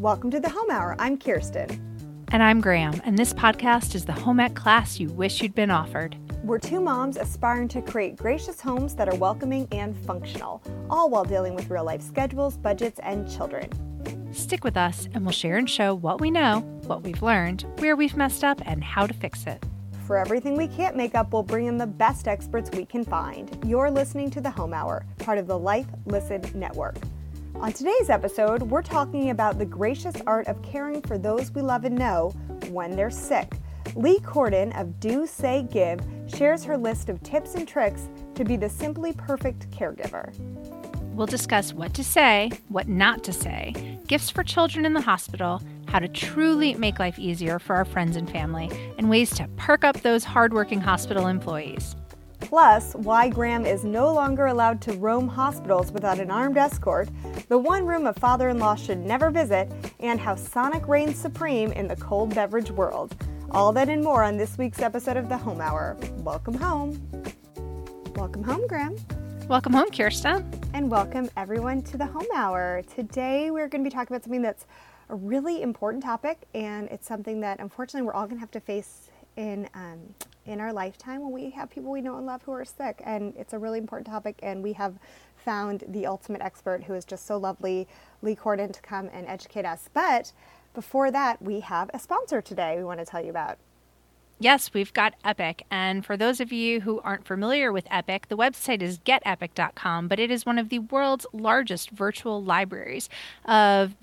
Welcome to the Home Hour. I'm Kirsten. And I'm Graham, and this podcast is the home ec class you wish you'd been offered. We're two moms aspiring to create gracious homes that are welcoming and functional, all while dealing with real life schedules, budgets, and children. Stick with us, and we'll share and show what we know, what we've learned, where we've messed up, and how to fix it. For everything we can't make up, we'll bring in the best experts we can find. You're listening to the Home Hour, part of the Life Listened Network. On today's episode, we're talking about the gracious art of caring for those we love and know when they're sick. Lee Cordon of Do Say Give shares her list of tips and tricks to be the simply perfect caregiver. We'll discuss what to say, what not to say, gifts for children in the hospital, how to truly make life easier for our friends and family, and ways to perk up those hardworking hospital employees. Plus, why Graham is no longer allowed to roam hospitals without an armed escort, the one room a father in law should never visit, and how Sonic reigns supreme in the cold beverage world. All that and more on this week's episode of the Home Hour. Welcome home. Welcome home, Graham. Welcome home, Kirsten. And welcome everyone to the Home Hour. Today we're going to be talking about something that's a really important topic, and it's something that unfortunately we're all going to have to face in um, in our lifetime when we have people we know and love who are sick. And it's a really important topic, and we have found the ultimate expert who is just so lovely, Lee Cordon, to come and educate us. But before that, we have a sponsor today we want to tell you about. Yes, we've got Epic. And for those of you who aren't familiar with Epic, the website is getepic.com, but it is one of the world's largest virtual libraries of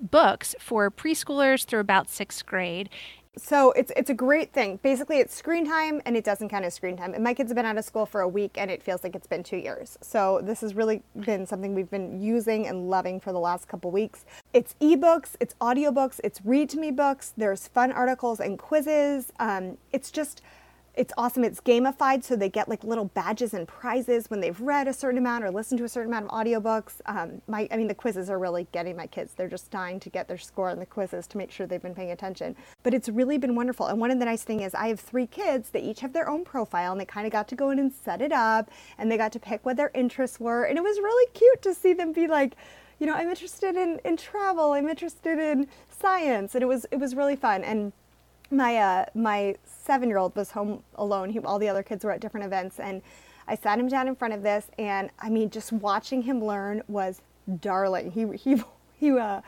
books for preschoolers through about sixth grade. So it's it's a great thing. Basically, it's screen time and it doesn't count as screen time. And my kids have been out of school for a week and it feels like it's been two years. So this has really been something we've been using and loving for the last couple weeks. It's ebooks, it's audiobooks, it's read to me books. There's fun articles and quizzes. Um, it's just it's awesome. It's gamified, so they get like little badges and prizes when they've read a certain amount or listened to a certain amount of audiobooks. Um, my, I mean, the quizzes are really getting my kids. They're just dying to get their score on the quizzes to make sure they've been paying attention. But it's really been wonderful. And one of the nice things is I have three kids. They each have their own profile, and they kind of got to go in and set it up, and they got to pick what their interests were, and it was really cute to see them be like you know, I'm interested in, in travel, I'm interested in science, and it was it was really fun. And my uh, my seven year old was home alone. He, all the other kids were at different events, and I sat him down in front of this, and I mean, just watching him learn was darling. He he he uh,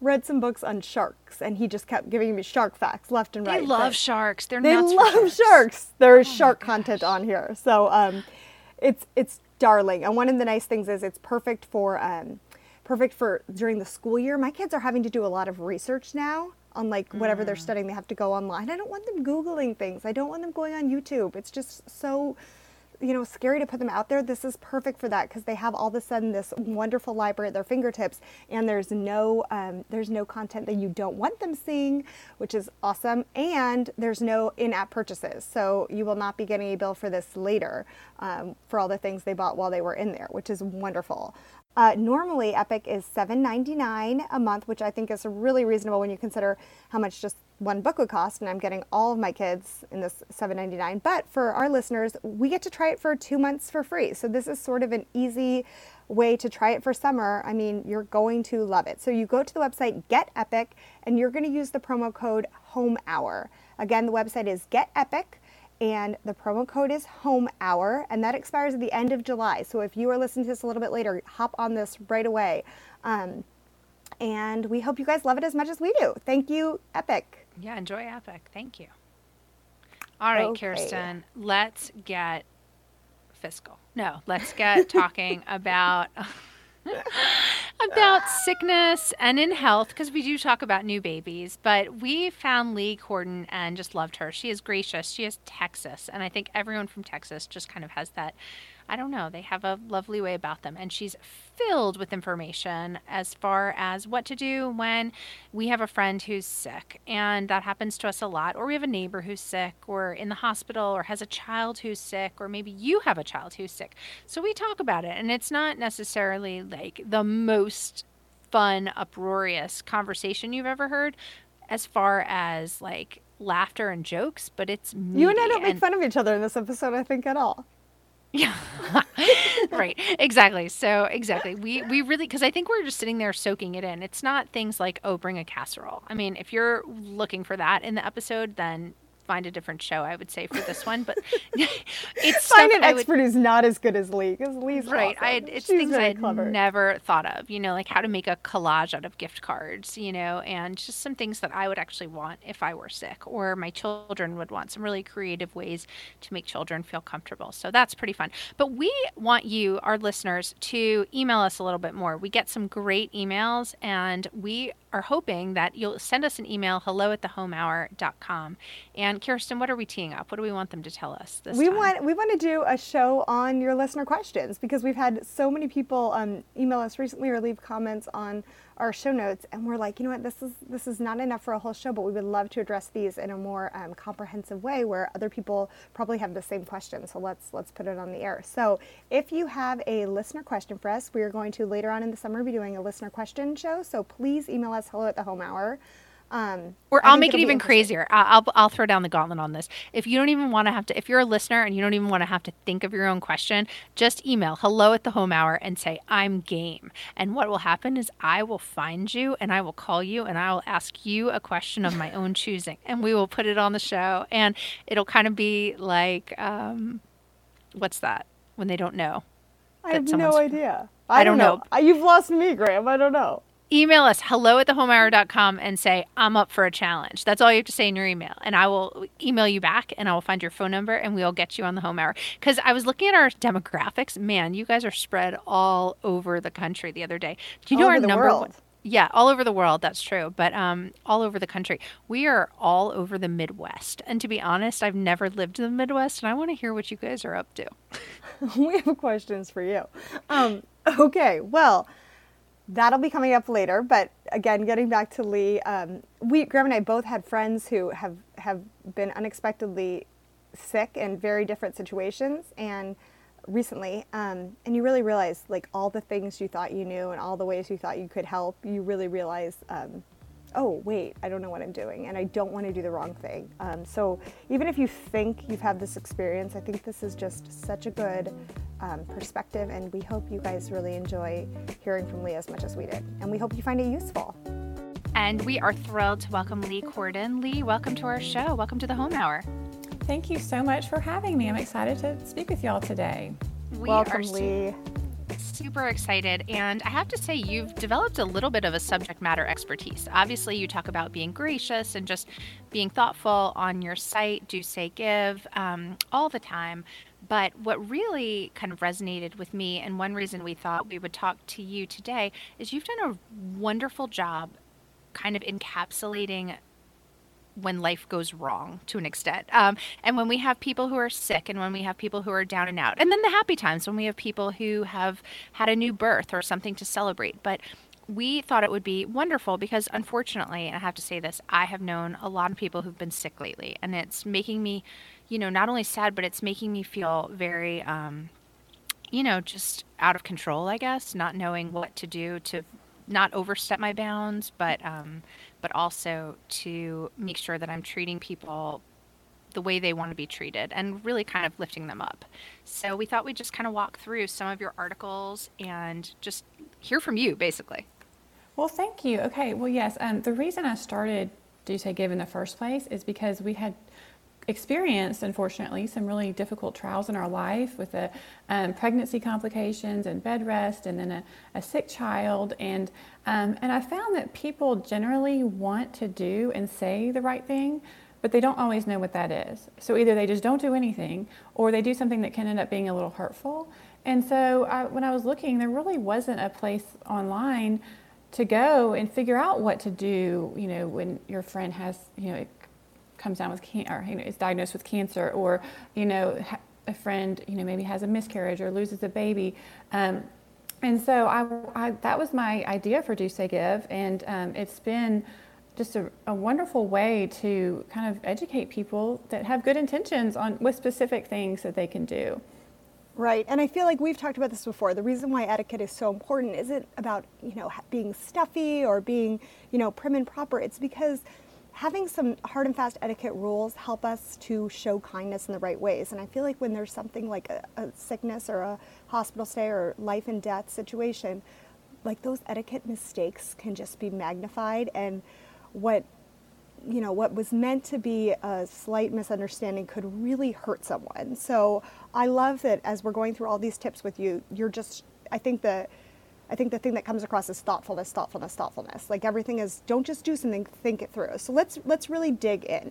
read some books on sharks, and he just kept giving me shark facts left and right. They love but sharks. They're they love sharks. sharks. There is oh shark content on here, so um, it's it's darling. And one of the nice things is it's perfect for um, perfect for during the school year. My kids are having to do a lot of research now on like whatever mm. they're studying they have to go online. I don't want them googling things. I don't want them going on youtube. It's just so you know scary to put them out there. This is perfect for that because they have all of a sudden this wonderful library at their fingertips and there's no um, there's no content that you don't want them seeing which is awesome and there's no in-app purchases. So you will not be getting a bill for this later um, for all the things they bought while they were in there which is wonderful uh, normally, Epic is $7.99 a month, which I think is really reasonable when you consider how much just one book would cost. And I'm getting all of my kids in this $7.99. But for our listeners, we get to try it for two months for free. So this is sort of an easy way to try it for summer. I mean, you're going to love it. So you go to the website Get Epic, and you're going to use the promo code Home Hour. Again, the website is Get Epic and the promo code is home hour and that expires at the end of july. So if you are listening to this a little bit later hop on this right away. Um, and we hope you guys love it as much as we do. Thank you epic. Yeah enjoy epic. Thank you. All right okay. kirsten let's get fiscal. No let's get talking about about sickness and in health because we do talk about new babies. But we found Lee Cordon and just loved her. She is gracious. She is Texas, and I think everyone from Texas just kind of has that I don't know, they have a lovely way about them. And she's filled with information as far as what to do when we have a friend who's sick. And that happens to us a lot. Or we have a neighbor who's sick, or in the hospital, or has a child who's sick, or maybe you have a child who's sick. So we talk about it. And it's not necessarily like the most fun, uproarious conversation you've ever heard as far as like laughter and jokes, but it's you and I don't make fun of each other in this episode, I think, at all. Yeah. right. Exactly. So exactly. We we really because I think we're just sitting there soaking it in. It's not things like oh bring a casserole. I mean, if you're looking for that in the episode, then find a different show, I would say, for this one. But it's find an expert would, who's not as good as Lee, because Lee's right. Awesome. I it's She's things I had clever. never thought of. You know, like how to make a collage out of gift cards. You know, and just some things that I would actually want if I were sick, or my children would want. Some really creative ways to make children feel comfortable. So that's pretty fun. But we want you, our listeners, to email us a little bit more. We get some great emails, and we are hoping that you'll send us an email hello at thehomehour.com and kirsten what are we teeing up what do we want them to tell us this we time? want we want to do a show on your listener questions because we've had so many people um, email us recently or leave comments on our show notes and we're like you know what this is this is not enough for a whole show but we would love to address these in a more um, comprehensive way where other people probably have the same question. So let's let's put it on the air. So if you have a listener question for us we are going to later on in the summer be doing a listener question show. So please email us hello at the home hour um, or I'll make it even crazier. I'll, I'll, throw down the gauntlet on this. If you don't even want to have to, if you're a listener and you don't even want to have to think of your own question, just email hello at the home hour and say I'm game. And what will happen is I will find you and I will call you and I will ask you a question of my own choosing, and we will put it on the show. And it'll kind of be like, um, what's that when they don't know? I have no idea. I, I don't, don't know. know. You've lost me, Graham. I don't know email us hello at thehomehour.com and say i'm up for a challenge that's all you have to say in your email and i will email you back and i will find your phone number and we'll get you on the home hour because i was looking at our demographics man you guys are spread all over the country the other day do you all know our number world. one yeah, all over the world, that's true, but um, all over the country. We are all over the Midwest. And to be honest, I've never lived in the Midwest, and I want to hear what you guys are up to. we have questions for you. Um, okay, well, that'll be coming up later. But again, getting back to Lee, um, we Graham and I both had friends who have have been unexpectedly sick in very different situations, and recently, um, and you really realize like all the things you thought you knew and all the ways you thought you could help. You really realize. Um, oh wait i don't know what i'm doing and i don't want to do the wrong thing um, so even if you think you've had this experience i think this is just such a good um, perspective, and we hope you guys really enjoy hearing from Lee as much as we did. And we hope you find it useful. And we are thrilled to welcome Lee Cordon. Lee, welcome to our show. Welcome to the Home Hour. Thank you so much for having me. I'm excited to speak with y'all today. We welcome, Lee. Super excited. And I have to say, you've developed a little bit of a subject matter expertise. Obviously, you talk about being gracious and just being thoughtful on your site, do say give, um, all the time. But what really kind of resonated with me, and one reason we thought we would talk to you today, is you've done a wonderful job kind of encapsulating when life goes wrong to an extent. Um, and when we have people who are sick and when we have people who are down and out. And then the happy times when we have people who have had a new birth or something to celebrate. But we thought it would be wonderful because unfortunately, and I have to say this, I have known a lot of people who've been sick lately. And it's making me you know, not only sad, but it's making me feel very, um, you know, just out of control, I guess, not knowing what to do to not overstep my bounds, but um, but also to make sure that I'm treating people the way they want to be treated and really kind of lifting them up. So we thought we'd just kind of walk through some of your articles and just hear from you, basically. Well, thank you. Okay. Well, yes. Um, the reason I started Do Say Give in the first place is because we had experienced, unfortunately, some really difficult trials in our life with the um, pregnancy complications and bed rest, and then a, a sick child. And um, and I found that people generally want to do and say the right thing, but they don't always know what that is. So either they just don't do anything, or they do something that can end up being a little hurtful. And so I, when I was looking, there really wasn't a place online to go and figure out what to do. You know, when your friend has you know comes down with can- or you know, is diagnosed with cancer, or you know, a friend you know maybe has a miscarriage or loses a baby. Um, and so I, I, that was my idea for Do Say Give, and um, it's been just a, a, wonderful way to kind of educate people that have good intentions on with specific things that they can do. Right, and I feel like we've talked about this before. The reason why etiquette is so important isn't about you know being stuffy or being you know prim and proper. It's because having some hard and fast etiquette rules help us to show kindness in the right ways. And I feel like when there's something like a, a sickness or a hospital stay or life and death situation, like those etiquette mistakes can just be magnified and what you know what was meant to be a slight misunderstanding could really hurt someone so i love that as we're going through all these tips with you you're just i think the i think the thing that comes across is thoughtfulness thoughtfulness thoughtfulness like everything is don't just do something think it through so let's let's really dig in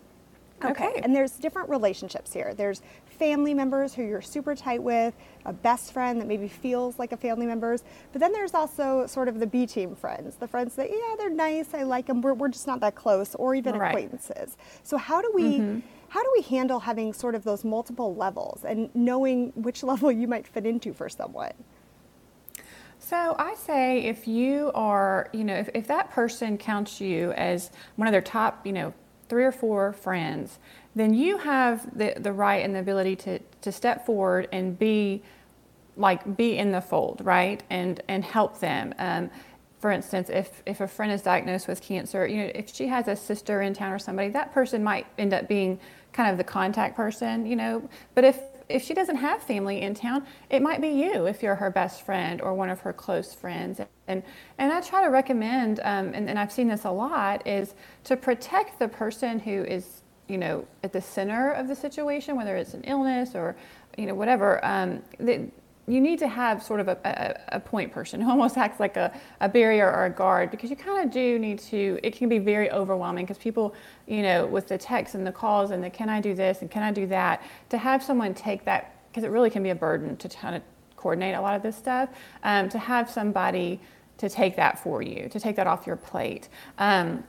Okay. And there's different relationships here. There's family members who you're super tight with, a best friend that maybe feels like a family member's, but then there's also sort of the B team friends, the friends that, yeah, they're nice, I like them, we're, we're just not that close, or even Right. acquaintances. So how do we mm-hmm. how do we handle having sort of those multiple levels and knowing which level you might fit into for someone? So I say if you are, you know, if, if that person counts you as one of their top, you know, three or four friends, then you have the, the right and the ability to, to step forward and be like be in the fold, right? And and help them. Um, for instance, if, if a friend is diagnosed with cancer, you know, if she has a sister in town or somebody, that person might end up being kind of the contact person, you know. But if if she doesn't have family in town, it might be you if you're her best friend or one of her close friends. And and I try to recommend, um, and, and I've seen this a lot, is to protect the person who is you know at the center of the situation, whether it's an illness or you know whatever. Um, you need to have sort of a, a, a point person who almost acts like a, a barrier or a guard because you kind of do need to it can be very overwhelming because people you know with the texts and the calls and the can i do this? and can i do that? to have someone take that because it really can be a burden to kind of coordinate a lot of this stuff um, to have somebody to take that for you to take that off your plate. Um,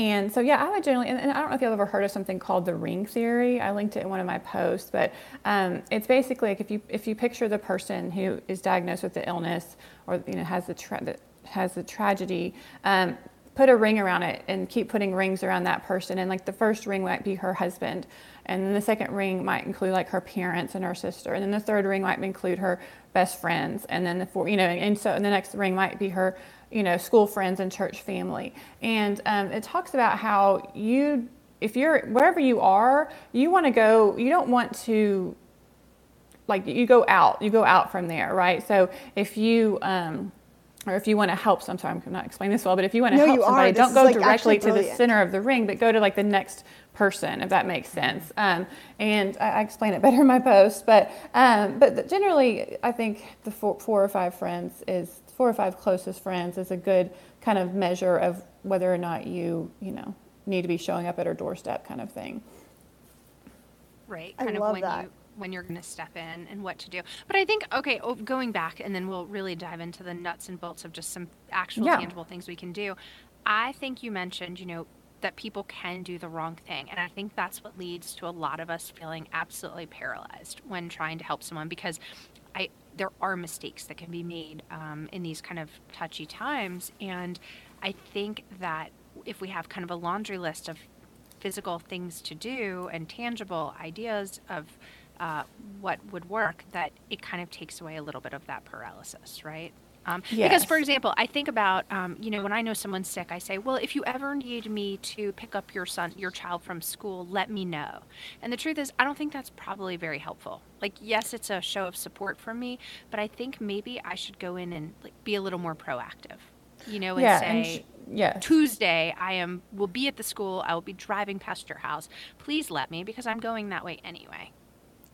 and so, yeah, I would generally, and, and I don't know if you've ever heard of something called the ring theory. I linked it in one of my posts, but um, it's basically like if you if you picture the person who is diagnosed with the illness or you know has the, tra- has the tragedy, um, put a ring around it and keep putting rings around that person. And like the first ring might be her husband, and then the second ring might include like her parents and her sister, and then the third ring might include her best friends, and then the four, you know, and so and the next ring might be her you know, school friends and church family. And um, it talks about how you, if you're wherever you are, you want to go, you don't want to, like, you go out, you go out from there, right? So if you, um, or if you want to help, I'm sorry, I'm not explaining this well, but if you want to No, help somebody, don't go like, directly to the center of the ring, but go to like the next person, if that makes sense. Um, and I, I explain it better in my post, but um, but generally, I think the four, four or five friends is four or five closest friends is a good kind of measure of whether or not you you know need to be showing up at her doorstep, kind of thing. right I kind of love when that. you when you're going to step in and what to do but i think okay oh, going back and then we'll really dive into the nuts and bolts of just some actual Yeah. tangible things we can do i think you mentioned you know that people can do the wrong thing and i think that's what leads to a lot of us feeling absolutely paralyzed when trying to help someone because i there are mistakes that can be made um, in these kind of touchy times and i think that if we have kind of a laundry list of physical things to do and tangible ideas of uh, what would work, that it kind of takes away a little bit of that paralysis, right? Um, Because, for example, I think about, um, you know, when I know someone's sick, I say, well, if you ever need me to pick up your son, your child from school, let me know. And the truth is, I don't think that's probably very helpful. Like, yes, it's a show of support from me, but I think maybe I should go in and like, be a little more proactive, you know, and yeah, say, and sh- yeah, Tuesday, I am will be at the school. I will be driving past your house. Please let me because I'm going that way anyway.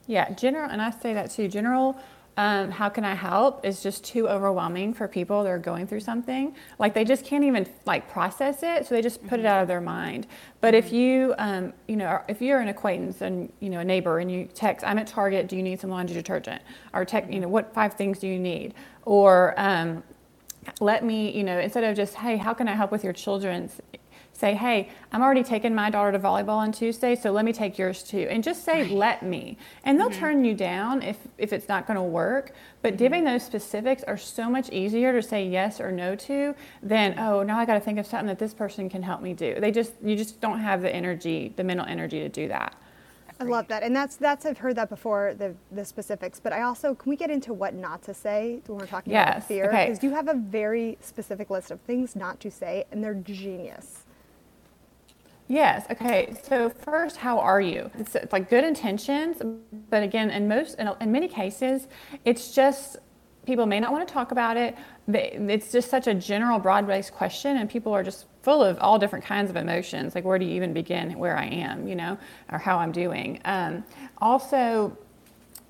Yeah, general, and I say that too. General, um, how can I help is just too overwhelming for people that are going through something. Like they just can't even like process it, so they just put it out of their mind. But if you, um, you know, if you're an acquaintance and you know a neighbor, and you text, "I'm at Target. Do you need some laundry detergent?" Or text, you know, what five things do you need? Or um, let me, you know, instead of just, hey, how can I help with your children's? Say, hey, I'm already taking my daughter to volleyball on Tuesday, so let me take yours too. And just say, let me. And they'll mm-hmm. turn you down if, if it's not going to work. But mm-hmm. giving those specifics are so much easier to say yes or no to than, oh, now I got to think of something that this person can help me do. They just, you just don't have the energy, the mental energy to do that. I love that, and that's that's I've heard that before the the specifics. But I also can we get into what not to say when we're talking about Yes, fear? okay. Because you have a very specific list of things not to say, and they're genius. Yes. Okay. So first, how are you? It's, it's like good intentions, but again, in most, in, in, many cases, it's just people may not want to talk about it. it's just such a general, broad-based question, and people are just full of all different kinds of emotions. Like, where do you even begin? Where I am, you know, or how I'm doing. Um, also,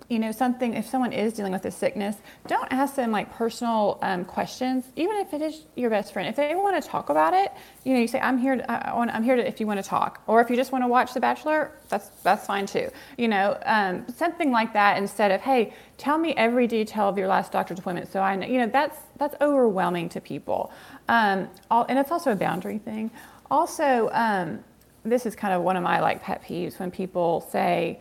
you know something if someone is dealing with a sickness don't ask them like personal um, questions. Even if it is your best friend if they want to talk about it you know you say i'm here to, I, am here to if you want to talk. Or if you just want to watch the bachelor that's that's fine too you know um, something like that instead of hey tell me every detail of your last doctor's appointment so i know you know that's that's overwhelming to people. Um, all, and it's also a boundary thing. Also um, this is kind of one of my like pet peeves when people say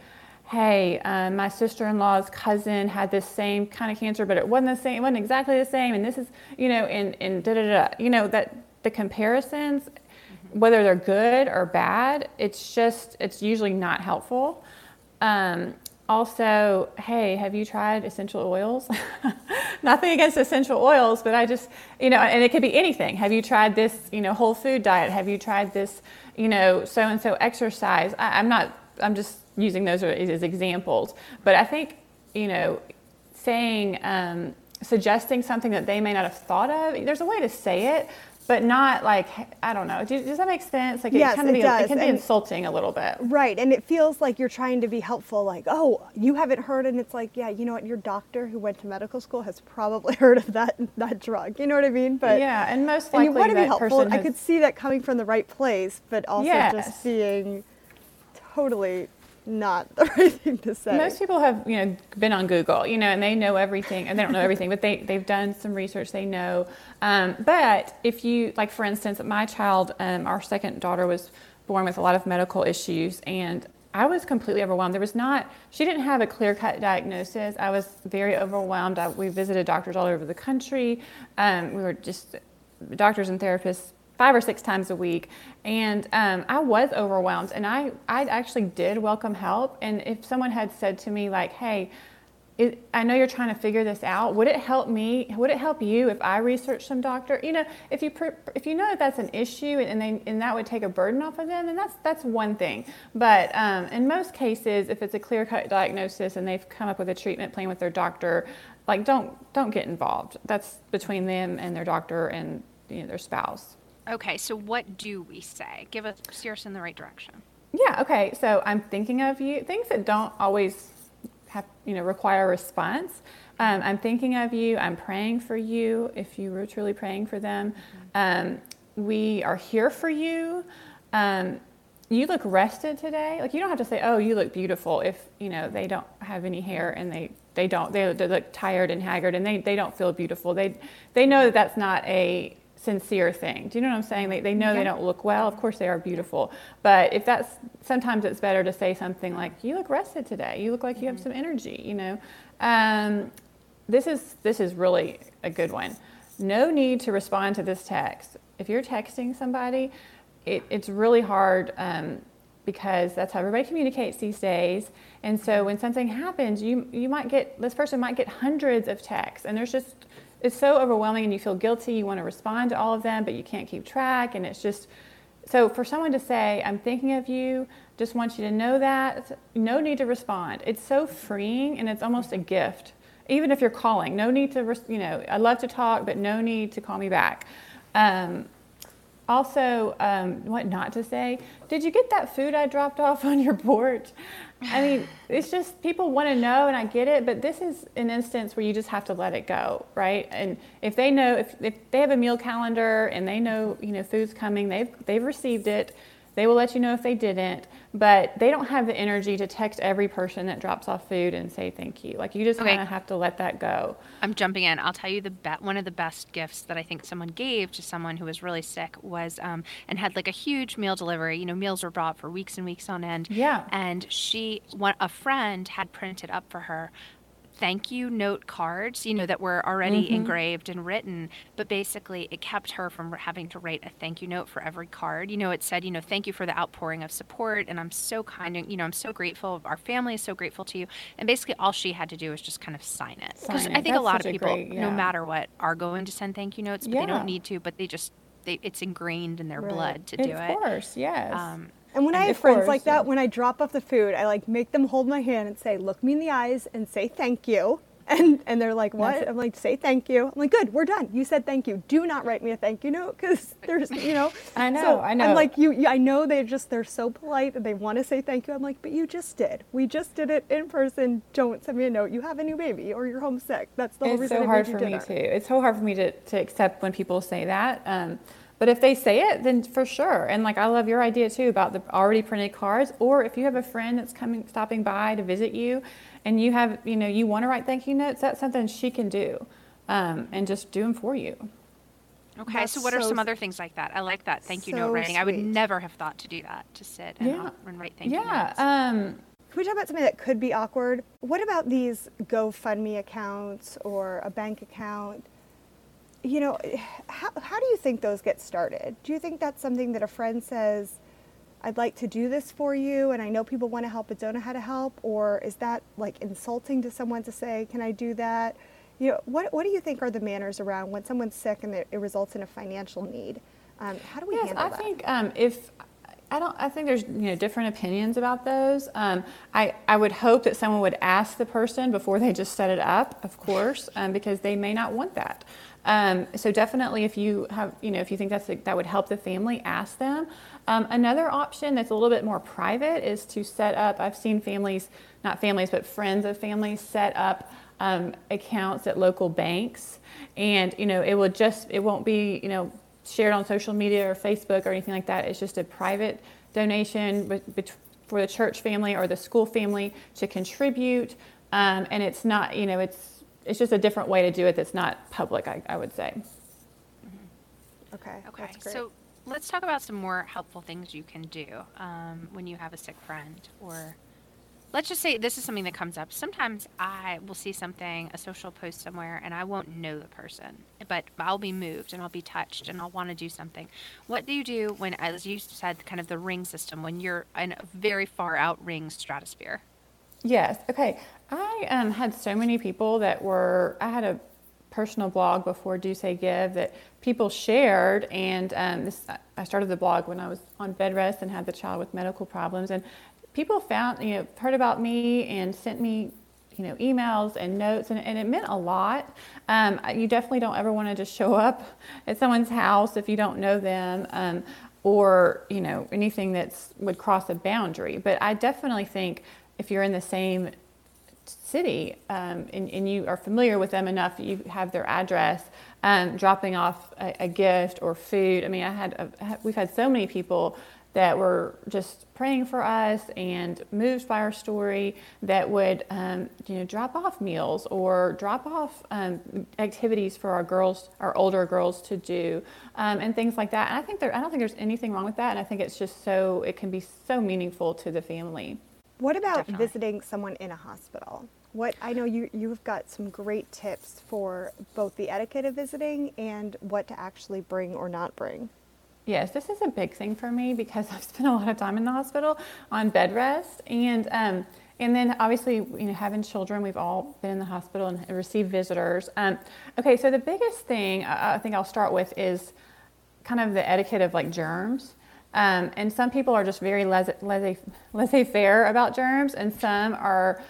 hey, um, my sister-in-law's cousin had this same kind of cancer, but it wasn't the same, it wasn't exactly the same, and this is, you know, and, and da da da, you know, that the comparisons, mm-hmm. whether they're good or bad, it's just, it's usually not helpful. Um, also, hey, have you tried essential oils? Nothing against essential oils, but I just, you know, and it could be anything. Have you tried this, you know, whole food diet? Have you tried this, you know, so and so exercise? I, I'm not, I'm just using those as examples. But I think, you know, saying, um, suggesting something that they may not have thought of, there's a way to say it, but not like I don't know. Does, does that make sense? Like yes, it can it be does. it can be and, insulting a little bit. Right, and it feels like you're trying to be helpful. Like, oh, you haven't heard, and it's like, yeah, you know what? Your doctor who went to medical school has probably heard of that that drug. You know what I mean? But yeah, and most likely and you want to be helpful. Has, I could see that coming from the right place, but also yes. just being totally not the right thing to say. Most people have, you know, been on Google, you know, and they know everything, and they don't know everything, but they they've done some research. They know. Um, but if you, like, for instance, my child, um, our second daughter, was born with a lot of medical issues, and I was completely overwhelmed. There was not, she didn't have a clear cut diagnosis. I was very overwhelmed. I, we visited doctors all over the country. Um, we were just doctors and therapists five or six times a week. And um, I was overwhelmed. And I, I actually did welcome help. And if someone had said to me, like, hey, it, I know you're trying to figure this out. Would it help me? Would it help you if I researched some doctor? You know, if you if you know that that's an issue and they, and that would take a burden off of them, then that's that's one thing. But um, in most cases, if it's a clear cut diagnosis and they've come up with a treatment plan with their doctor, like don't don't get involved. That's between them and their doctor and you know, their spouse. Okay, so what do we say? Give us steer us in the right direction. Yeah. Okay. So I'm thinking of you. Things that don't always have you know require a response. Um, I'm thinking of you. I'm praying for you. If you were truly praying for them, mm-hmm. um, we are here for you. Um, you look rested today. Like you don't have to say, "Oh, you look beautiful." If you know they don't have any hair and they they don't they, they look tired and haggard and they, they don't feel beautiful. They they know that that's not a sincere thing. Do you know what I'm saying? They, they know yeah. they don't look well. Of course, they are beautiful. But if that's sometimes it's better to say something like, "You look rested today. You look like you have mm-hmm. some energy." You know, um, this is this is really a good one. No need to respond to this text. If you're texting somebody, it, it's really hard. Um, because that's how everybody communicates these days. And so when something happens, you you might get this person might get hundreds of texts, and there's just it's so overwhelming and you feel guilty. You want to respond to all of them, but you can't keep track. And it's just so for someone to say, I'm thinking of you, just want you to know that, no need to respond. It's so freeing and it's almost a gift. Even if you're calling, no need to, you know, I love to talk, but no need to call me back. Um, also, um, what not to say? Did you get that food I dropped off on your porch? I mean, it's just people want to know, and I get it, but this is an instance where you just have to let it go, right? And if they know, if, if they have a meal calendar and they know, you know, food's coming, they've they've received it they will let you know if they didn't, but they don't have the energy to text every person that drops off food and say thank you. Like you just okay. kind of have to let that go. I'm jumping in. I'll tell you the be- one of the best gifts that I think someone gave to someone who was really sick was um, and had like a huge meal delivery. You know, meals were brought for weeks and weeks on end. Yeah. And she, one, a friend had printed up for her thank you note cards, you know, that were already mm-hmm. engraved and written, but basically it kept her from having to write a thank you note for every card. You know, it said, you know, thank you for the outpouring of support and I'm so kind and, you know, I'm so grateful. Our family is so grateful to you. And basically all she had to do was just kind of sign it. Because I think That's a lot of people, great, yeah. no matter what, are going to send thank you notes, but yeah. they don't need to, but they just they, it's ingrained in their Right. blood to do of it. Of course, yes. Um, And when I have friends course, like that, yeah. when I drop off the food, I like make them hold my hand and say, "Look me in the eyes and say thank you." And and they're like, "What?" I'm like, "Say thank you." I'm like, "Good, we're done. You said thank you. Do not write me a thank you note because there's, you know." I know, So I know. I'm like, you, you. I know they just they're so polite and they want to say thank you. I'm like, but you just did. We just did it in person. Don't send me a note. You have a new baby or you're homesick. That's the whole it's reason so I hard for me too. It's so hard for me to, to accept when people say that. Um, but if they say it, then for sure. And like I love your idea too about the already printed cards. Or if you have a friend that's coming, stopping by to visit you, and you have, you know, you want to write thank you notes, that's something she can do, um, and just do them for you. Okay, That's so what are some other things like that? I like that. Thank you so note writing. I would never have thought to do that. To sit and, Yeah. and write thank you yeah. notes. Um, Can we talk about something that could be awkward? What about these GoFundMe accounts or a bank account? You know, how, how do you think those get started? Do you think that's something that a friend says, I'd like to do this for you, and I know people want to help but don't know how to help? Or is that like insulting to someone to say, Can I do that? You know, what, what do you think are the manners around when someone's sick and it, it results in a financial need? Um, how do we Yes, handle I that? I think um, if I don't, I think there's you know different opinions about those. Um, I I would hope that someone would ask the person before they just set it up, of course, um, because they may not want that. Um, so definitely, if you have you know if you think that's that would help the family, ask them. Um, another option that's a little bit more private is to set up. I've seen families, not families, but friends of families set up um, accounts at local banks, and you know it will just it won't be you know shared on social media or Facebook or anything like that. It's just a private donation for the church family or the school family to contribute, um, and it's not you know it's it's just a different way to do it that's not public. I, I would say. okay, Okay, that's great. so let's talk about some more helpful things you can do um, when you have a sick friend. Or let's just say this is something that comes up. Sometimes I will see something, a social post somewhere, and I won't know the person, but I'll be moved and I'll be touched and I'll want to do something. What do you do when, as you said, kind of the ring system, when you're in a very far out ring stratosphere? Yes. Okay. I um, had so many people that were. I had a personal blog before Do Say Give that people shared, and um, this I started the blog when I was on bed rest and had the child with medical problems, and people found you know heard about me and sent me you know emails and notes, and, and it meant a lot. Um, you definitely don't ever want to just show up at someone's house if you don't know them. Um, or you know anything that's would cross a boundary but i definitely think if you're in the same city um, and, and you are familiar with them enough, you have their address, um, dropping off a, a gift or food. I mean, I had a, we've had so many people that were just praying for us and moved by our story that would um, you know drop off meals or drop off um, activities for our girls, our older girls to do, um, and things like that. And I think there, I don't think there's anything wrong with that. And I think it's just so it can be so meaningful to the family. What about Definitely. visiting someone in a hospital? What I know you you've got some great tips for both the etiquette of visiting and what to actually bring or not bring. Yes, this is a big thing for me because I've spent a lot of time in the hospital on bed rest, and um, and then obviously you know having children, we've all been in the hospital and received visitors. Um, okay, so the biggest thing I I think I'll start with is kind of the etiquette of like germs. Um, and some people are just very laissez, laissez, laissez-faire about germs, and some are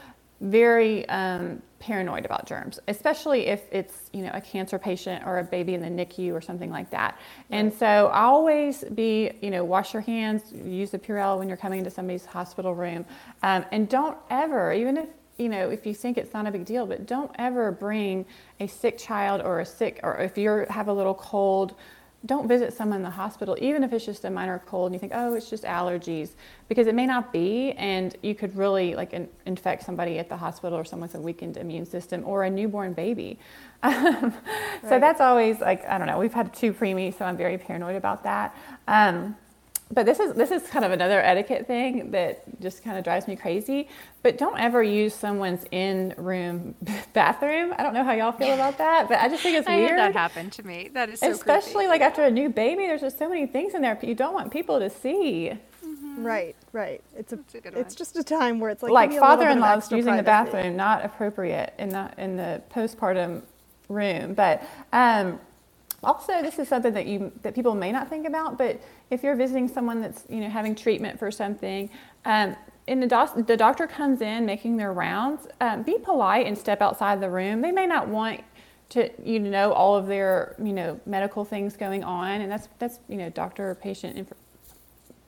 very um, paranoid about germs, especially if it's you know a cancer patient or a baby in the NICU or something like that. And so always be you know wash your hands, use the Purell when you're coming into somebody's hospital room, um, and don't ever even if you know if you think it's not a big deal, but don't ever bring a sick child or a sick or if you have a little cold don't visit someone in the hospital, even if it's just a minor cold and you think, oh, it's just allergies, because it may not be, and you could really like in- infect somebody at the hospital or someone with a weakened immune system or a newborn baby. Um, So that's always like I don't know. We've had two preemies, so I'm very paranoid about that. Um, but this is this is kind of another etiquette thing that just kind of drives me crazy. But don't ever use someone's in-room bathroom. I don't know how y'all feel about that, but I just think it's I weird. had that happen to me. That is so Especially creepy. like after a new baby, there's just so many things in there you don't want people to see. Right, right. It's a, a good it's one. just a time where it's like Like, give me a little bit of father-in-law's extra using the bathroom, not appropriate in the in the postpartum room. But um, also, this is something that you that people may not think about, but if you're visiting someone that's you know having treatment for something, um, and the, doc- the doctor comes in making their rounds, um, be polite and step outside the room. They may not want to you know all of their you know medical things going on, and that's that's you know doctor patient inf-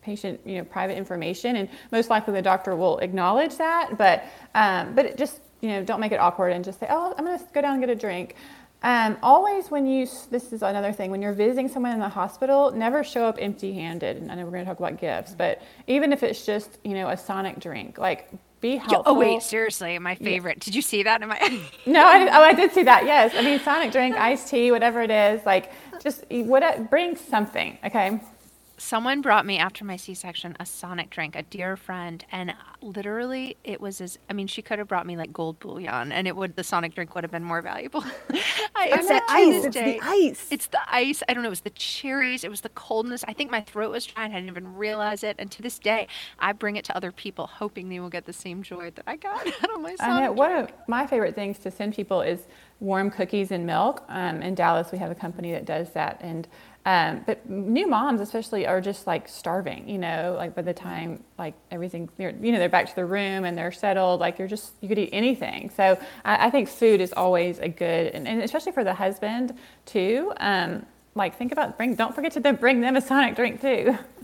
patient you know private information, and most likely the doctor will acknowledge that, but um, but just you know don't make it awkward and just say oh I'm going to go down and get a drink. Um, always when you, this is another thing, when you're visiting someone in the hospital, never show up empty handed. And I know we're going to talk about gifts, but even if it's just, you know, a sonic drink, like be helpful. Oh wait, seriously, my favorite. Yeah. Did you see that in my? no, I oh I did see that. Yes, I mean sonic drink, iced tea, whatever it is, like just what bring something. Okay someone brought me after my C-section a Sonic drink, a dear friend, and literally it was as I mean she could have brought me like gold bullion, and it would the Sonic drink would have been more valuable. I, it's that ice. It's day, the ice. It's the ice. I don't know. It was the cherries. It was the coldness. I think my throat was dry. and I didn't even realize it. And to this day, I bring it to other people, hoping they will get the same joy that I got out of my Sonic. I know, one of my favorite things to send people is warm cookies and milk. Um, in Dallas, we have a company that does that, and um, but new moms, especially, are just like starving. You know, like by the time like everything, you know, they're back to the room and they're settled. Like you're just you could eat anything. So I, I think food is always a good, and, and especially for the husband too. Um, like think about bring. Don't forget to bring them a Sonic drink too.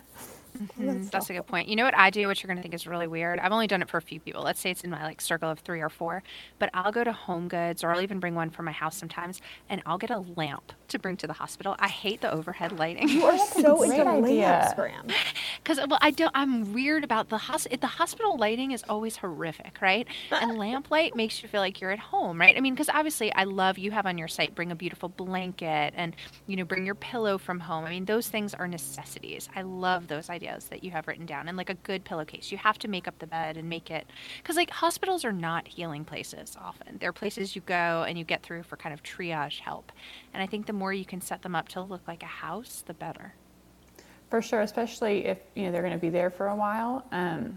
Mm-hmm. That's a good point. You know what I do, which you're going to think is really weird? I've only done it for a few people. Let's say it's in my like circle of three or four, but I'll go to Home Goods or I'll even bring one for my house sometimes, and I'll get a lamp to bring to the hospital. I hate the overhead lighting. You are so into lamps, Graham. Because well, I don't. I'm weird about the hospital. The hospital lighting is always horrific, right? And lamp light makes you feel like you're at home, right? I mean, because obviously, I love you have on your site bring a beautiful blanket and you know bring your pillow from home. I mean, those things are necessities. I love those ideas ideas that you have written down and like a good pillowcase. You have to make up the bed and make it because like hospitals are not healing places often. They're places you go and you get through for kind of triage help. And I think the more you can set them up to look like a house, the better. For sure, especially if you know they're going to be there for a while. Um,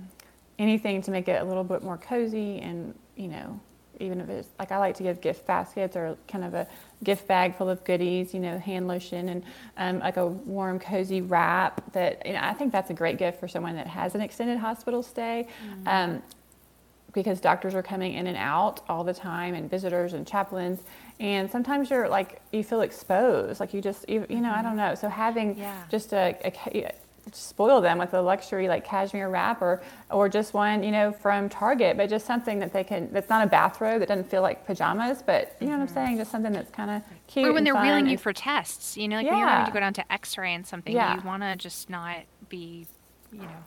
anything to make it a little bit more cozy and you know even if it's like I like to give gift baskets or kind of a gift bag full of goodies, you know, hand lotion and um, like a warm, cozy wrap. That you know, I think that's a great gift for someone that has an extended hospital stay. Mm-hmm. Um, because doctors are coming in and out all the time, and visitors and chaplains, and sometimes you're like you feel exposed, like you just you, you know I don't know. So having yeah. just a, a spoil them with a luxury like cashmere wrap or or just one you know from Target, but just something that they can that's not a bathrobe that doesn't feel like pajamas, but you know mm-hmm. what I'm mm-hmm. saying, just something that's kind of cute. Or when they're wheeling reeling you for tests, you know, like yeah. when you're going to go down to X-ray and something, yeah. you want to just not be, you know.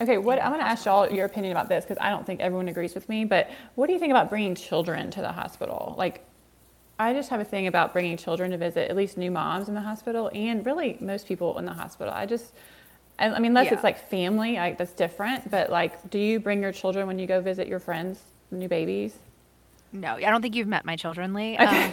Okay, what I'm going to ask y'all your opinion about this because I don't think everyone agrees with me. But what do you think about bringing children to the hospital? Like, I just have a thing about bringing children to visit, at least new moms in the hospital, and really most people in the hospital. I just, I, mean, unless yeah. it's like family, I, that's different. But like, do you bring your children when you go visit your friends, new babies? No, I don't think you've met my children, Lee. Um,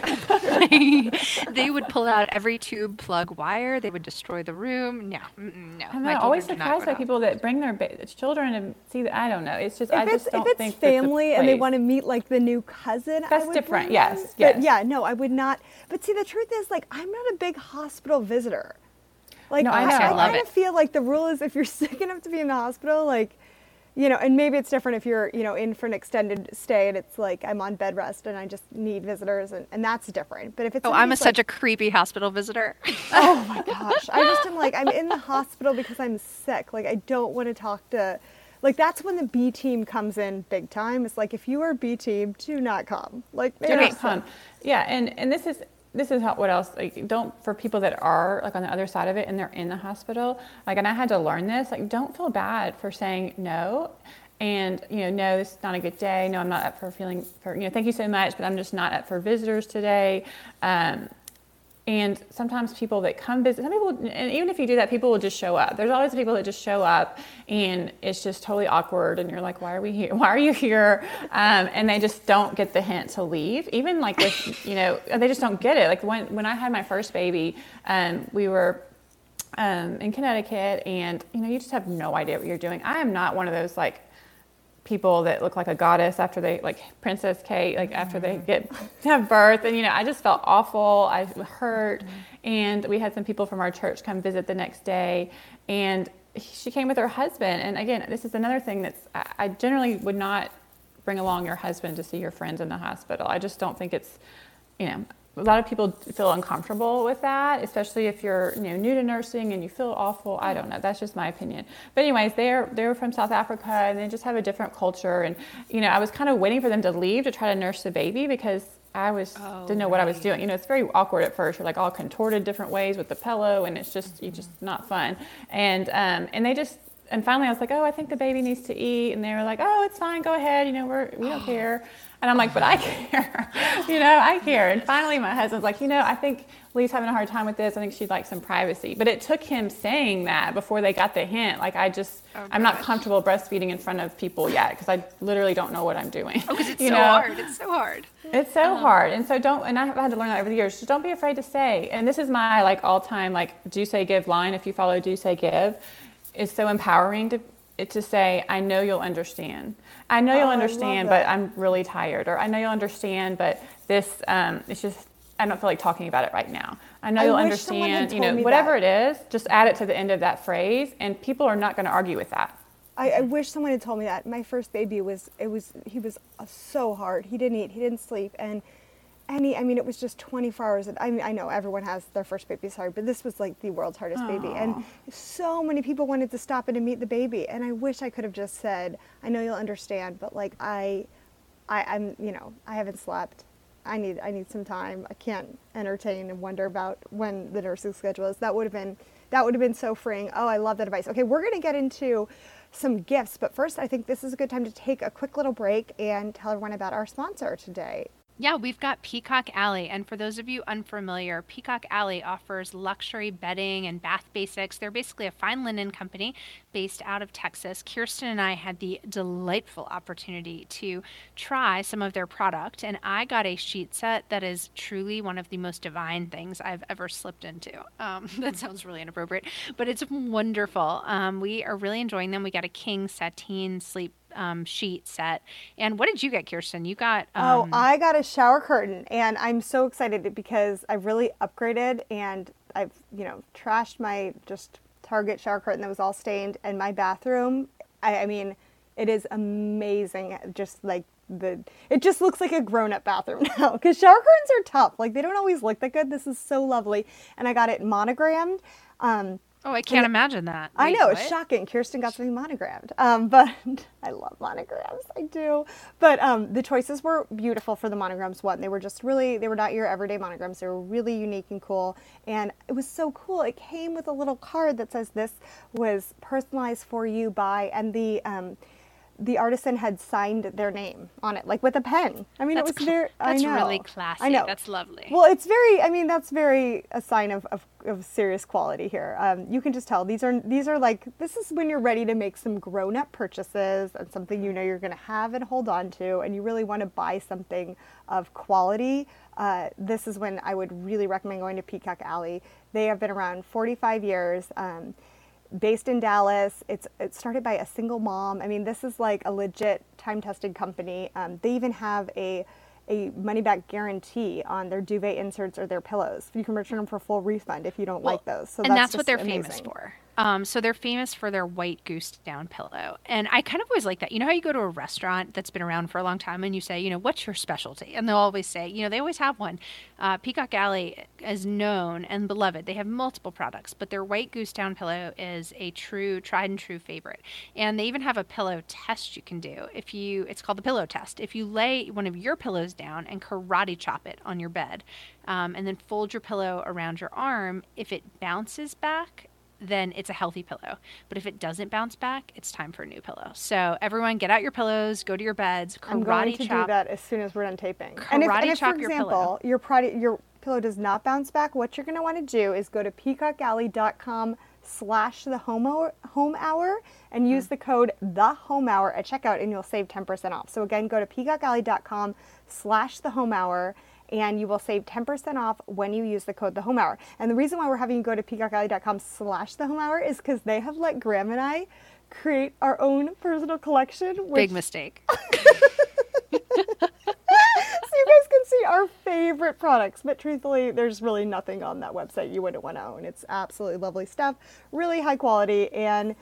they would pull out every tube plug wire. They would destroy the room. No, no. I'm always surprised by people that bring their ba- children and see that. I don't know. It's just if I just don't if it's think family and they want to meet like the new cousin. That's different. Yes, yes. But yeah, no, I would not. But see, the truth is, like, I'm not a big hospital visitor. Like, no, I, know. I, I kind of feel like the rule is if you're sick enough to be in the hospital, like you know, and maybe it's different if you're, you know, in for an extended stay and it's like I'm on bed rest and I just need visitors and, and that's different. But if it's Oh, I'm a, like, such a creepy hospital visitor. oh my gosh. I just am like I'm in the hospital because I'm sick. Like I don't want to talk to like that's when the B team comes in big time. It's like if you are B team, do not come. Like do not come. Yeah, and and this is this is how, what else like don't for people that are like on the other side of it and they're in the hospital like and i had to learn this like don't feel bad for saying no. And you know no this is not a good day. No i'm not up for feeling for you know thank you so much but i'm just not up for visitors today. Um, and sometimes people that come visit, some people, and even if you do that, people will just show up. There's always people that just show up, and it's just totally awkward. And you're like, "Why are we here? Why are you here?" Um, and they just don't get the hint to leave. Even like with, you know, they just don't get it. Like when when I had my first baby, um, we were um, in Connecticut, and you know, you just have no idea what you're doing. I am not one of those like people that look like a goddess after they like Princess Kate, like after they mm-hmm. get have birth, and you know, I just felt awful. I hurt, mm-hmm. and we had some people from our church come visit the next day, and she came with her husband. And again, this is another thing that's I generally would not bring along your husband to see your friends in the hospital. I just don't think it's, you know, a lot of people feel uncomfortable with that, especially if you're you know new to nursing and you feel awful. I don't know. That's just my opinion. But anyways, they're they're from South Africa and they just have a different culture. And you know, I was kind of waiting for them to leave to try to nurse the baby because I was oh, didn't know right. what I was doing. You know, it's very awkward at first. You're like all contorted different ways with the pillow, and it's just you just not fun. And um, and they just and finally I was like, oh, I think the baby needs to eat, and they were like, oh, it's fine, go ahead. You know, we're we don't care. And I'm like, but I care. you know, I care. And finally, my husband's like, you know, I think Lee's having a hard time with this. I think she'd like some privacy. But it took him saying that before they got the hint. Like, I just, oh, I'm not comfortable breastfeeding in front of people yet because I literally don't know what I'm doing. Oh, because it's you so know? hard. It's so hard. It's so um, hard. And so don't, and I've had to learn that over the years. Just don't be afraid to say. And this is my like all time, like, do say give line. If you follow do say give, it's so empowering to, to say, I know you'll understand. I know you'll oh, understand, but I'm really tired. Or I know you'll understand, but this, um, it's just, I don't feel like talking about it right now. I know I you'll understand, you know, whatever that. it is, just add it to the end of that phrase, and people are not going to argue with that. I, I, wish someone had told me that. My first baby was, it was, he was uh, so hard. He didn't eat, he didn't sleep, and any, I mean, it was just 24 hours. I mean, I know everyone has their first baby, sorry, but this was like the world's hardest Aww. baby. And so many people wanted to stop in and meet the baby. And I wish I could have just said, I know you'll understand, but like, I, I, I'm, you know, I haven't slept. I need, I need some time. I can't entertain and wonder about when the nursing schedule is. That would have been, that would have been so freeing. Oh, I love that advice. Okay, we're going to get into some gifts, but first, I think this is a good time to take a quick little break and tell everyone about our sponsor today. Yeah, we've got Peacock Alley. And for those of you unfamiliar, Peacock Alley offers luxury bedding and bath basics. They're basically a fine linen company based out of Texas. Kirsten and I had the delightful opportunity to try some of their product, and I got a sheet set that is truly one of the most divine things I've ever slipped into. Um, that sounds really inappropriate, but it's wonderful. Um, we are really enjoying them. We got a king sateen sleep um, sheet set. And what did you get, Kirsten? You got. Oh, um... Oh, I got a shower curtain, and I'm so excited because I've really upgraded and I've, you know, trashed my just Target shower curtain that was all stained, and my bathroom. I, I mean, it is amazing. Just like the, it just looks like a grown-up bathroom now because shower curtains are tough. Like they don't always look that good. This is so lovely, and I got it monogrammed. Um, Oh, I can't imagine that. Wait, I know, what? it's shocking. Kirsten got something monogrammed. Um, but I love monograms. I do. But um, the choices were beautiful for the monograms one. They were just really, they were not your everyday monograms. They were really unique and cool. And it was so cool. It came with a little card that says this was personalized for you by, and the, um, the artisan had signed their name on it, like with a pen. I mean, that's it was very. That's I know. really classy. I know. That's lovely. Well, it's very. I mean, that's very a sign of, of, of serious quality here. Um, you can just tell these are these are like this is when you're ready to make some grown up purchases and something you know you're going to have and hold on to, and you really want to buy something of quality. Uh, this is when I would really recommend going to Peacock Alley. They have been around 45 years. Um, based in Dallas. It's it started by a single mom. I mean, this is like a legit time-tested company. Um, they even have a a money-back guarantee on their duvet inserts or their pillows. You can return them for full refund if you don't well, like those. So and that's, that's what they're amazing. famous for. Um, so they're famous for their white goose down pillow. And I kind of always like that. You know how you go to a restaurant that's been around for a long time and you say, you know, what's your specialty? And they'll always say, you know, they always have one. Uh, Peacock Alley is known and beloved. They have multiple products, but their white goose down pillow is a true, tried and true favorite. And they even have a pillow test you can do. If you, it's called the pillow test. If you lay one of your pillows down and karate chop it on your bed, um, and then fold your pillow around your arm, if it bounces back, then it's a healthy pillow. But if it doesn't bounce back, it's time for a new pillow. So everyone, get out your pillows, go to your beds. Karate I'm going to chop, do that as soon as we're done taping. Karate and if, and if chop for your example, pillow. your, product, your pillow does not bounce back, what you're going to want to do is go to peacockalley.com slash the home hour, home hour and use mm-hmm. the code the home hour at checkout and you'll save 10% off. So again, go to peacockalley.com slash the home hour and you will save 10% off when you use the code the home hour. And the reason why we're having you go to peacockalley.com slash the home hour is because they have let Graham and I create our own personal collection. Which, Big mistake. so you guys can see our favorite products. But truthfully, there's really nothing on that website you wouldn't want to own. It's absolutely lovely stuff, really high quality, and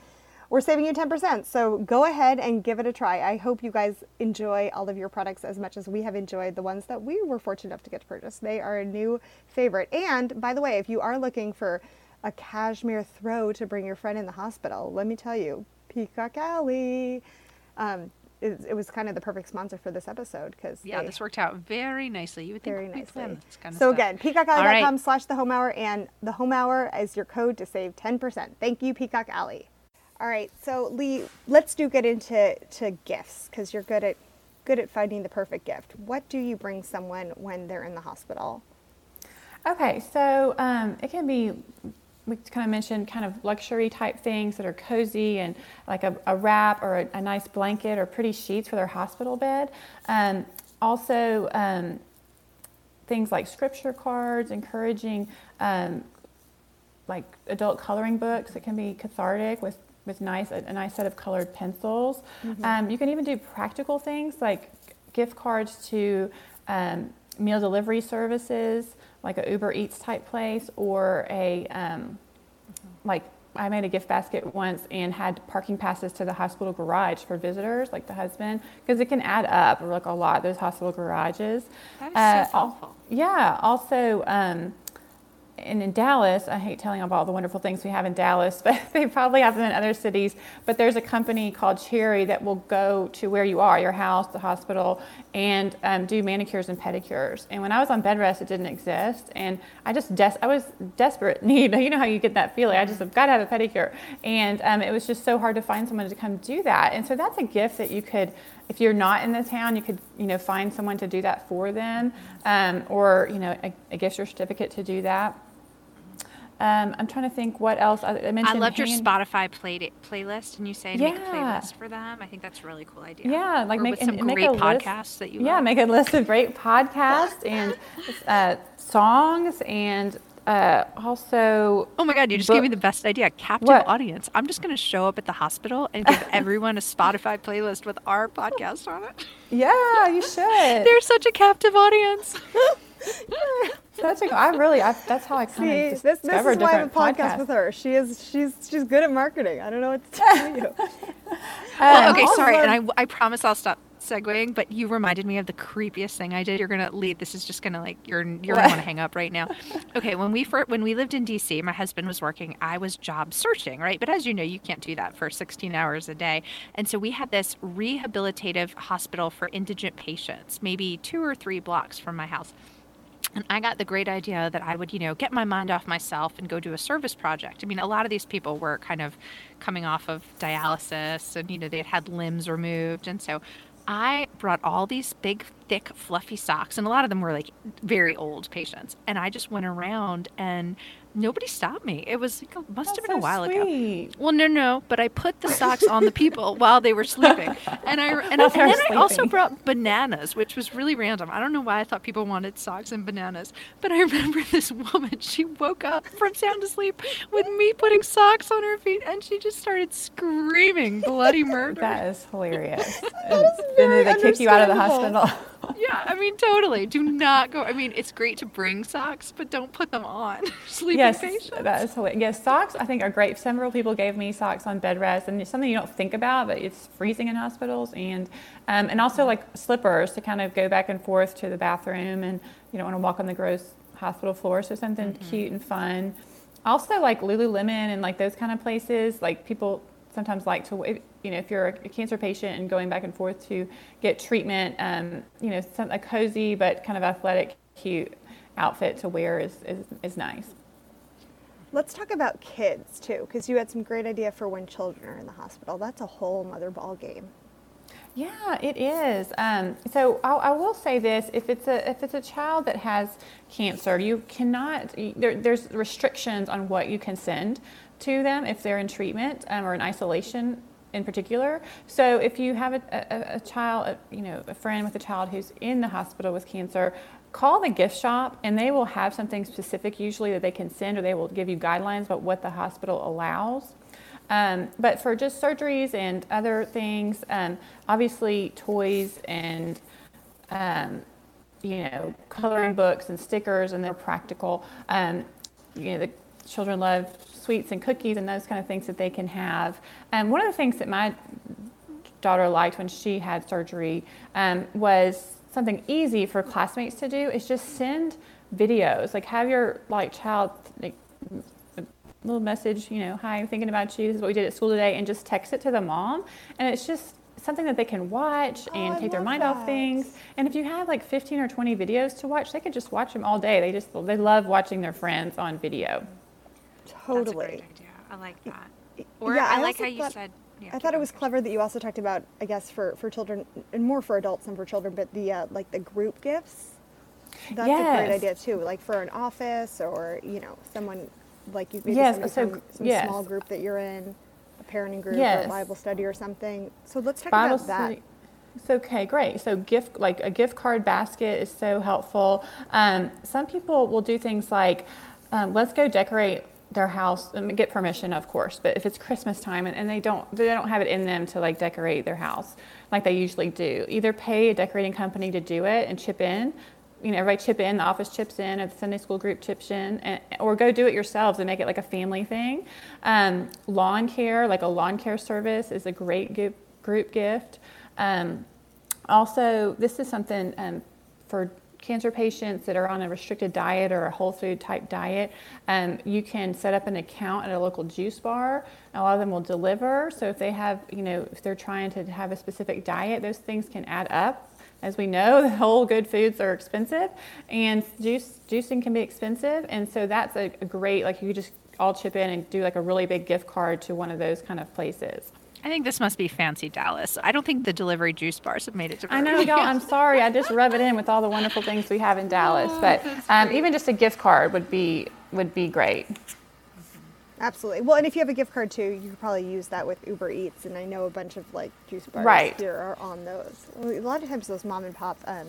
we're saving you 10%. So go ahead and give it a try. I hope you guys enjoy all of your products as much as we have enjoyed the ones that we were fortunate enough to get to purchase. They are a new favorite. And by the way, if you are looking for a cashmere throw to bring your friend in the hospital, let me tell you, Peacock Alley. Um, it, it, was kind of the perfect sponsor for this episode because yeah, this worked out very nicely. You would think very nicely. Kind of so stuff. again, peacockalley.com right. slash the home hour and the home hour is your code to save 10%. Thank you, Peacock Alley. All right, so Lee, let's do get into to gifts because you're good at good at finding the perfect gift. What do you bring someone when they're in the hospital? Okay, so um, it can be we kind of mentioned kind of luxury type things that are cozy and like a, a wrap or a, a, nice blanket or pretty sheets for their hospital bed. Um, also, um, things like scripture cards, encouraging um, like adult coloring books that can be cathartic with with nice a, a nice set of colored pencils. Mm-hmm. Um, you can even do practical things like gift cards to um, meal delivery services, like a Uber Eats type place, or a um, like I made a gift basket once and had parking passes to the hospital garage for visitors, like the husband, because it can add up, like a lot those hospital garages. That is uh, so helpful. Yeah. Also. Um, and in Dallas, I hate telling about all the wonderful things we have in Dallas, but they probably have them in other cities. But there's a company called Cherry that will go to where you are, your house, the hospital, and um, do manicures and pedicures. And when I was on bed rest, it didn't exist, and I just des- I was desperate need. You know how you get that feeling? I just have got to have a pedicure, and um, it was just so hard to find someone to come do that. And so that's a gift that you could if you're not in the town, you could you know find someone to do that for them, um, or you know a, a gift certificate to do that. Um, I'm trying to think what else I, I mentioned. I loved your Spotify play, playlist, and you say yeah. make a playlist for them. I think that's a really cool idea. Yeah, like or make some and, great make a podcasts list, that you. Yeah, love. make a list of great podcasts and uh, songs and. Uh, also, oh my God! You just gave me the best idea. Captive what? audience. I'm just going to show up at the hospital and give everyone a Spotify playlist with our podcast on it. Yeah, you should. They're such a captive audience. Such a, I really, I, that's how I kind See, of this, this is why I have a podcast podcasts. with her. She is, she's, she's good at marketing. I don't know what to tell you. well, um, okay, sorry, and I, I promise I'll stop segueing, but you reminded me of the creepiest thing I did. You're gonna leave. This is just gonna like you're you're gonna want to hang up right now. Okay, when we first, when we lived in DC, my husband was working. I was job searching, right? But as you know, you can't do that for 16 hours a day. And so we had this rehabilitative hospital for indigent patients, maybe two or three blocks from my house. And I got the great idea that I would, you know, get my mind off myself and go do a service project. I mean, a lot of these people were kind of coming off of dialysis and, you know, they had had limbs removed. And so I brought all these big, thick, fluffy socks, and a lot of them were like very old patients. And I just went around and nobody stopped me. It was like, must That's have been so a while sweet. ago. Well, no, no, but I put the socks on the people while they were sleeping, and I and, I, and then I also brought bananas, which was really random. I don't know why I thought people wanted socks and bananas, but I remember this woman. She woke up from sound asleep with me putting socks on her feet, and she just started screaming bloody murder. that is hilarious. and then they kick you out of the hospital. yeah, I mean, totally. Do not go. I mean, it's great to bring socks, but don't put them on. Sleeping yes, patients. that is hilarious. Yes, socks I think are great. Several people gave me socks on bed rest, and it's something you don't think about, but it's freezing in hospitals, and um, and also like slippers to kind of go back and forth to the bathroom, and you don't want to walk on the gross hospital floor. So something mm-hmm. cute and fun. Also, like Lululemon and like those kind of places, like people sometimes like to, you know, if you're a cancer patient and going back and forth to get treatment, um, you know, some, a cozy but kind of athletic, cute outfit to wear is, is, is nice. Let's talk about kids too, because you had some great idea for when children are in the hospital. That's a whole other ball game. Yeah, it is. Um, so I, I, will say this: if it's a if it's a child that has cancer, you cannot. There, there's restrictions on what you can send to them if they're in treatment um, or in isolation in particular. So if you have a, a, a child, a, you know, a friend with a child who's in the hospital with cancer, call the gift shop and they will have something specific usually that they can send or they will give you guidelines about what the hospital allows. Um, but for just surgeries and other things, um, obviously toys and um, you know coloring books and stickers and they're practical. Um, you know the children love sweets and cookies and those kind of things that they can have. And one of the things that my daughter liked when she had surgery um, was something easy for classmates to do is just send videos. Like have your like child like a little message you know hi i'm thinking about you. This is what we did at school today and just text it to the mom. And it's just something that they can watch and Oh, take their mind off things. And if you have like 15 or 20 videos to watch they could just watch them all day. They just they love watching their friends on video Totally. That's a great idea. I like that. Or Yeah, I, I like also how you thought- said. yeah, I thought it was Kirsten. clever that you also talked about, I guess, for, for children and more for adults than for children, but the uh, like the group gifts. That's a great idea too, like for an office or you know someone like you maybe Yes, somebody so- from some yes. small group that you're in, a parenting group or a Bible study or something. So let's talk Bible about that. study. It's okay, great. So gift like a gift card basket is so helpful. Um, some people will do things like, um, let's go decorate their house and get permission, of course. But if it's Christmas time and, and they don't they don't have it in them to like decorate their house like they usually do, either pay a decorating company to do it and chip in. You know, everybody chip in. The office chips in, or the Sunday school group chips in, and, or go do it yourselves and make it like a family thing. Um, lawn care, like a lawn care service, is a great gi- group gift. Um, also, this is something um, for cancer patients that are on a restricted diet or a whole food type diet. Um, you can set up an account at a local juice bar. A lot of them will deliver. So if they have, you know, if they're trying to have a specific diet, those things can add up. As we know, the whole good foods are expensive, and juice juicing can be expensive. And so that's a, great like you just all chip in and do like a really big gift card to one of those kind of places. I think this must be fancy Dallas. I don't think the delivery juice bars have made it to. I know, Vermont. y'all. I'm sorry. I just rub it in with all the wonderful things we have in Dallas. But um, even just a gift card would be would be great. Absolutely. Well, and if you have a gift card too, you could probably use that with Uber Eats, and I know a bunch of like juice bars Right. here are on those. A lot of times those mom and pop um,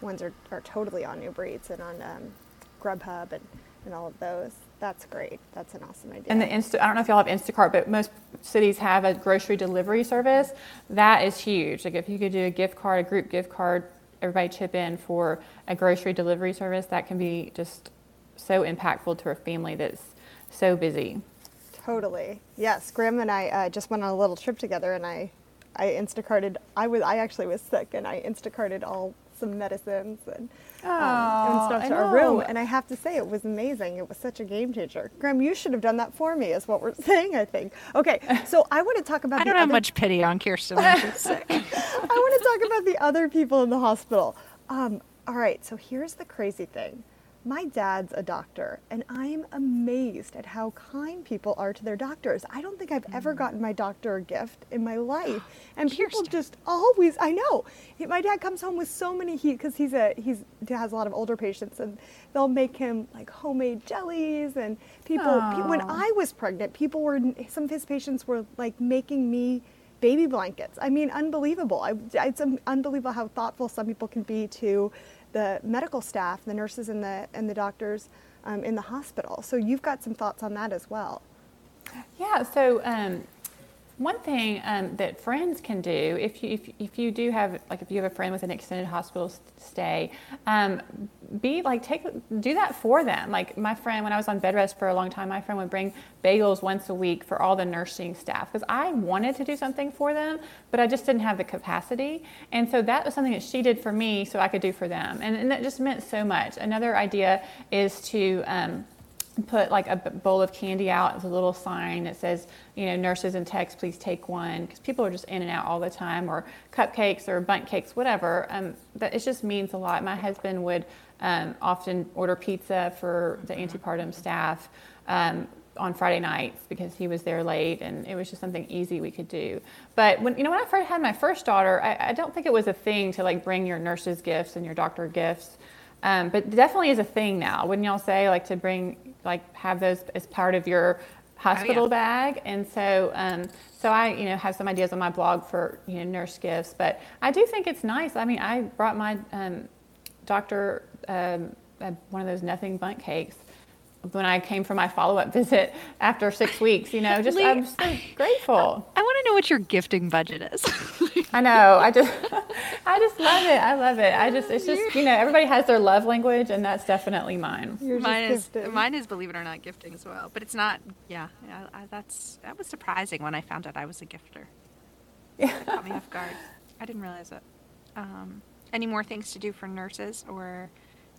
ones are, are totally on Uber Eats and on um, Grubhub and, and all of those. That's great. That's an awesome idea. And the Insta, I don't know if y'all have Instacart, but most cities have a grocery delivery service. That is huge. Like if you could do a gift card, a group gift card, everybody chip in for a grocery delivery service, that can be just so impactful to a family that's so busy. Totally. Yes, Graham and I uh, just went on a little trip together, and I, I Instacarted. I was I actually was sick, and I Instacarted all some medicines and, um, and stuff to our room. And I have to say, it was amazing. It was such a game changer. Graham, you should have done that for me, is what we're saying. I think. Okay, so I want to talk about. I don't have other- much pity on Kirsten when she's sick. I want to talk about the other people in the hospital. Um, all right, so here's the crazy thing. My dad's a doctor, and I'm amazed at how kind people are to their doctors. I don't think I've ever gotten my doctor a gift in my life, and people just always. I know. My dad comes home with so many he because he's a he's has a lot of older patients, and they'll make him like homemade jellies. And people, pe- when I was pregnant, people were some of his patients were like making me baby blankets. I mean, unbelievable. I, it's unbelievable how thoughtful some people can be to the medical staff, the nurses, and the and the doctors um, in the hospital. So you've got some thoughts on that as well. Yeah. So um, one thing um, that friends can do, if you if, if you do have like if you have a friend with an extended hospital stay, um, be like take do that for them. Like my friend, when I was on bed rest for a long time, my friend would bring bagels once a week for all the nursing staff because I wanted to do something for them, but I just didn't have the capacity. And so that was something that she did for me, so I could do for them, and, and that just meant so much. Another idea is to um, put like a bowl of candy out with a little sign that says, you know, nurses and techs, please take one, because people are just in and out all the time, or cupcakes or Bundt cakes, whatever. Um, but it just means a lot. My husband would um, often order pizza for the antepartum staff. Um, on Friday nights because he was there late and it was just something easy we could do. But when you know when I first had my first daughter, I, I don't think it was a thing to like bring your nurse's gifts and your doctor gifts. Um, but definitely is a thing now. Wouldn't y'all say like to bring like have those as part of your hospital bag? And so um, so I you know have some ideas on my blog for you know nurse gifts. But I do think it's nice. I mean I brought my um, doctor um, uh, one of those Nothing Bundt Cakes when I came for my follow up visit after six weeks. You know, just Lee, I'm so grateful. I want to know what your gifting budget is. I know. I just I just love it. I love it. I just it's just you know everybody has their love language, and that's definitely mine. You're mine is gifted. mine is believe it or not gifting as well, but it's not. Yeah, yeah I, that's that was surprising when I found out I was a gifter. Yeah, caught me off guard. I didn't realize it. Um, any more things to do for nurses or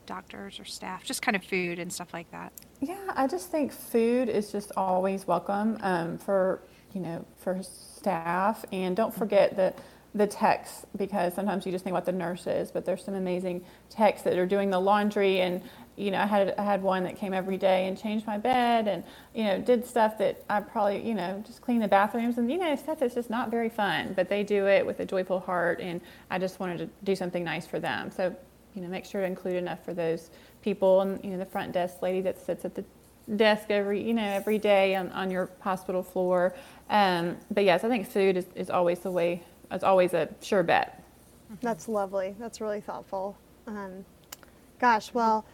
doctors or staff? Just kind of food and stuff like that. Yeah, I just think food is just always welcome um, for you know for staff, and don't forget that the techs because sometimes you just think about the nurses, but there's some amazing techs that are doing the laundry and you know I had I had one that came every day and changed my bed and you know did stuff that I probably you know just clean the bathrooms and you know stuff that's just not very fun, but they do it with a joyful heart and I just wanted to do something nice for them. So you know make sure to include enough for those people and you know the front desk lady that sits at the desk every you know every day on, on your hospital floor. Um, but yes, I think food is, is always the way it's always a sure bet. That's lovely. That's really thoughtful. Um, gosh, well,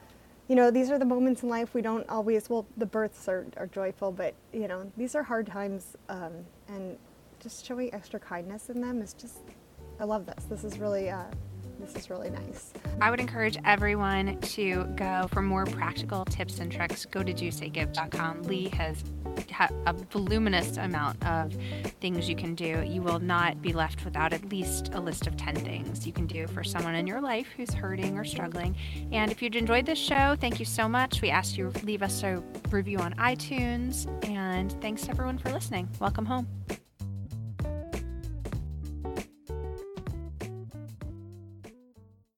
you know, these are the moments in life we don't always, well, the births are, are joyful, but, you know, these are hard times. Um, and just showing extra kindness in them is just, I love this. This is really, uh, this is really nice. I would encourage everyone to go for more practical tips and tricks. Go to dosaygive.com. Lee has a voluminous amount of things you can do. You will not be left without at least a list of 10 things you can do for someone in your life who's hurting or struggling. And if you've enjoyed this show, thank you so much. We ask you leave us a review on iTunes. And thanks everyone for listening. Welcome home.